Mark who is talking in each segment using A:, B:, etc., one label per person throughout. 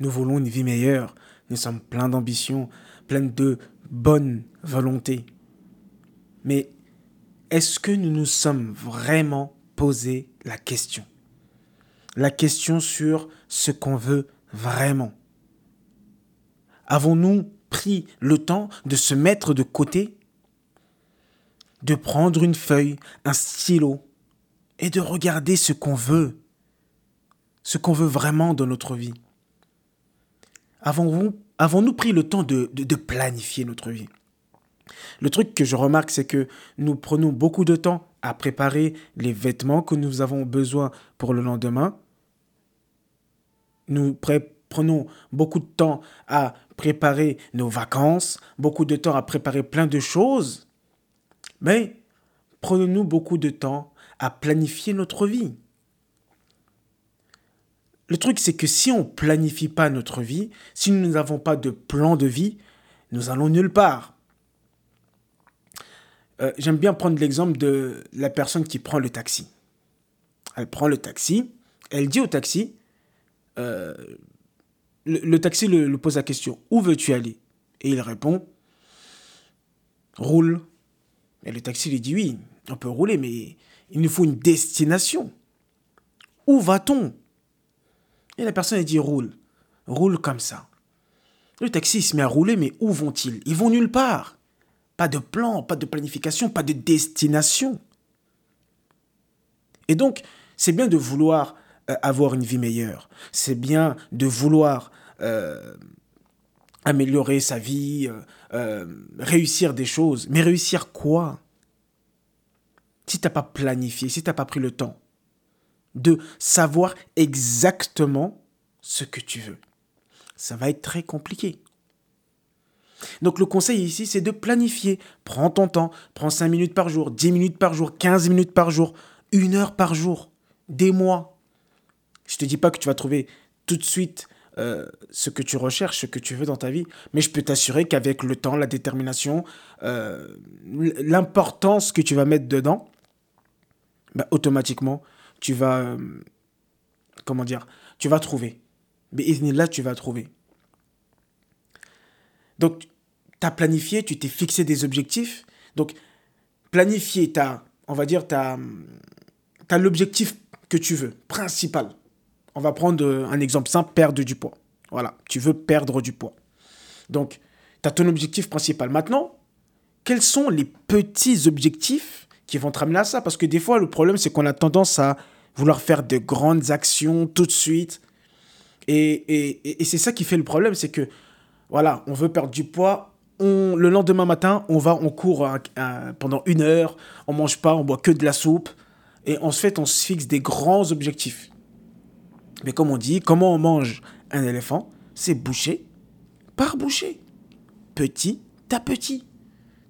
A: Nous voulons une vie meilleure. Nous sommes pleins d'ambition, pleins de bonne volonté. Mais est-ce que nous nous sommes vraiment posé la question? La question sur ce qu'on veut vraiment. Avons-nous pris le temps de se mettre de côté, de prendre une feuille, un stylo et de regarder ce qu'on veut, ce qu'on veut vraiment dans notre vie? Avons-nous avons pris le temps de, de planifier notre vie? Le truc que je remarque, c'est que nous prenons beaucoup de temps à préparer les vêtements que nous avons besoin pour le lendemain. Nous prenons beaucoup de temps à préparer nos vacances, beaucoup de temps à préparer plein de choses. Mais prenons-nous beaucoup de temps à planifier notre vie. Le truc, c'est que si on ne planifie pas notre vie, si nous n'avons pas de plan de vie, nous allons nulle part. Euh, j'aime bien prendre l'exemple de la personne qui prend le taxi. Elle prend le taxi, elle dit au taxi, euh, le, taxi le, pose la question, où veux-tu aller? Et il répond, roule. Et le taxi lui dit, oui, on peut rouler, mais il nous faut une destination. Où va-t-on? Et la personne, elle dit, roule. Roule comme ça. Le taxi se met à rouler, mais où vont-ils? Ils vont nulle part. Pas de plan, pas de planification, pas de destination. Et donc, c'est bien de vouloir euh, avoir une vie meilleure. C'est bien de vouloir euh, améliorer sa vie, euh, réussir des choses. Mais réussir quoi? Si tu n'as pas planifié, si tu n'as pas pris le temps de savoir exactement ce que tu veux, ça va être très compliqué. Donc le conseil ici, c'est de planifier. Prends ton temps, prends 5 minutes par jour, 10 minutes par jour, 15 minutes par jour, une heure par jour, des mois. Je ne te dis pas que tu vas trouver tout de suite euh, ce que tu recherches, ce que tu veux dans ta vie, mais je peux t'assurer qu'avec le temps, la détermination, euh, l'importance que tu vas mettre dedans, bah, automatiquement, tu vas, euh, comment dire, tu vas trouver. Mais là, tu vas trouver. Donc, tu as planifié, tu t'es fixé des objectifs. Donc, planifier, as, on va dire, tu as, l'objectif que tu veux, principal. On va prendre un exemple simple, perdre du poids. Voilà, tu veux perdre du poids. Donc, tu as ton objectif principal. Maintenant, quels sont les petits objectifs qui vont te ramener à ça Parce que des fois, le problème, c'est qu'on a tendance à vouloir faire de grandes actions tout de suite. Et, et, et c'est ça qui fait le problème, c'est que voilà, on veut perdre du poids. On, le lendemain matin, on va, on court pendant une heure, on mange pas, on boit que de la soupe. Et en fait, on se fixe des grands objectifs. Mais comme on dit, comment on mange un éléphant? C'est boucher par boucher. Petit à petit.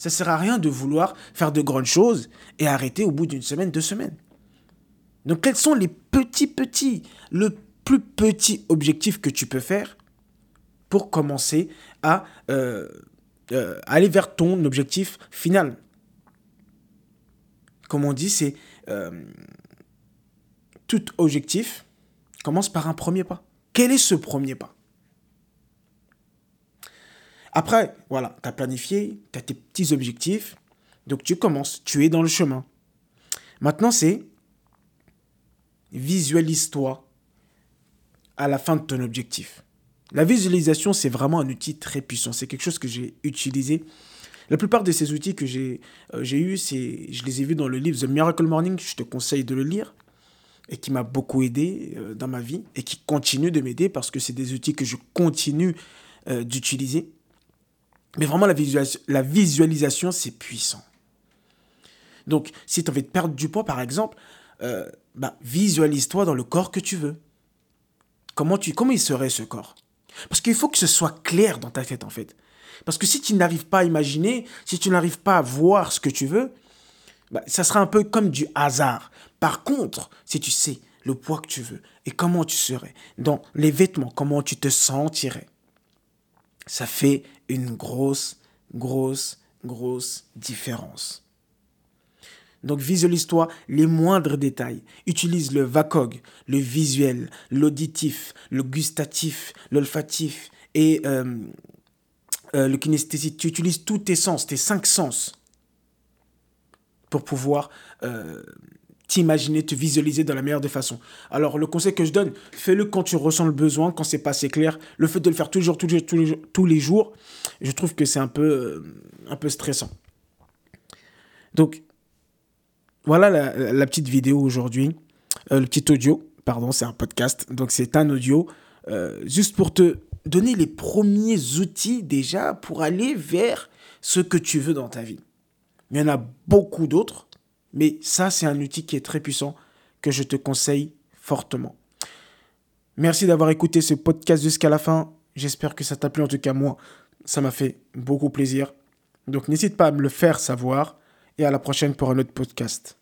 A: Ça ne sert à rien de vouloir faire de grandes choses et arrêter au bout d'une semaine, deux semaines. Donc quels sont les petits petits, le plus petit objectif que tu peux faire pour commencer à euh, euh, aller vers ton objectif final? Comme on dit, c'est euh, tout objectif commence par un premier pas. Quel est ce premier pas? Après, voilà, tu as planifié, tu as tes petits objectifs, donc tu commences, tu es dans le chemin. Maintenant, c'est visualise-toi à la fin de ton objectif. La visualisation, c'est vraiment un outil très puissant. C'est quelque chose que j'ai utilisé. La plupart de ces outils que j'ai euh, eus, je les ai vus dans le livre The Miracle Morning. Je te conseille de le lire et qui m'a beaucoup aidé euh, dans ma vie et qui continue de m'aider parce que c'est des outils que je continue euh, d'utiliser. Mais vraiment, la, visualisation, c'est puissant. Donc, si tu as envie de perdre du poids, par exemple, bah, visualise-toi dans le corps que tu veux. Comment, tu, comment il serait ce corps? Parce qu'il faut que ce soit clair dans ta tête, en fait. Parce que si tu n'arrives pas à imaginer, si tu n'arrives pas à voir ce que tu veux, bah, ça sera un peu comme du hasard. Par contre, si tu sais le poids que tu veux et comment tu serais, dans les vêtements, comment tu te sentirais, ça fait une grosse, grosse, grosse différence. Donc visualise-toi les moindres détails. Utilise le VACOG, le visuel, l'auditif, le gustatif, l'olfatif et euh, euh, le kinesthésique. Tu utilises tous tes sens, tes cinq sens, pour pouvoir euh, t'imaginer, te visualiser dans la meilleure des façons. Alors le conseil que je donne, fais-le quand tu ressens le besoin, quand c'est pas assez clair. Le fait de le faire toujours, toujours, tous les jours, tous les jours je trouve que c'est un peu, un peu stressant. Donc voilà la, petite vidéo aujourd'hui, euh, le petit audio, pardon, c'est un podcast, donc c'est un audio, euh, juste pour te donner les premiers outils déjà pour aller vers ce que tu veux dans ta vie. Il y en a beaucoup d'autres, mais ça c'est un outil qui est très puissant que je te conseille fortement. Merci d'avoir écouté ce podcast jusqu'à la fin. J'espère que ça t'a plu. En tout cas, moi, ça m'a fait beaucoup plaisir. Donc n'hésite pas à me le faire savoir et à la prochaine pour un autre podcast.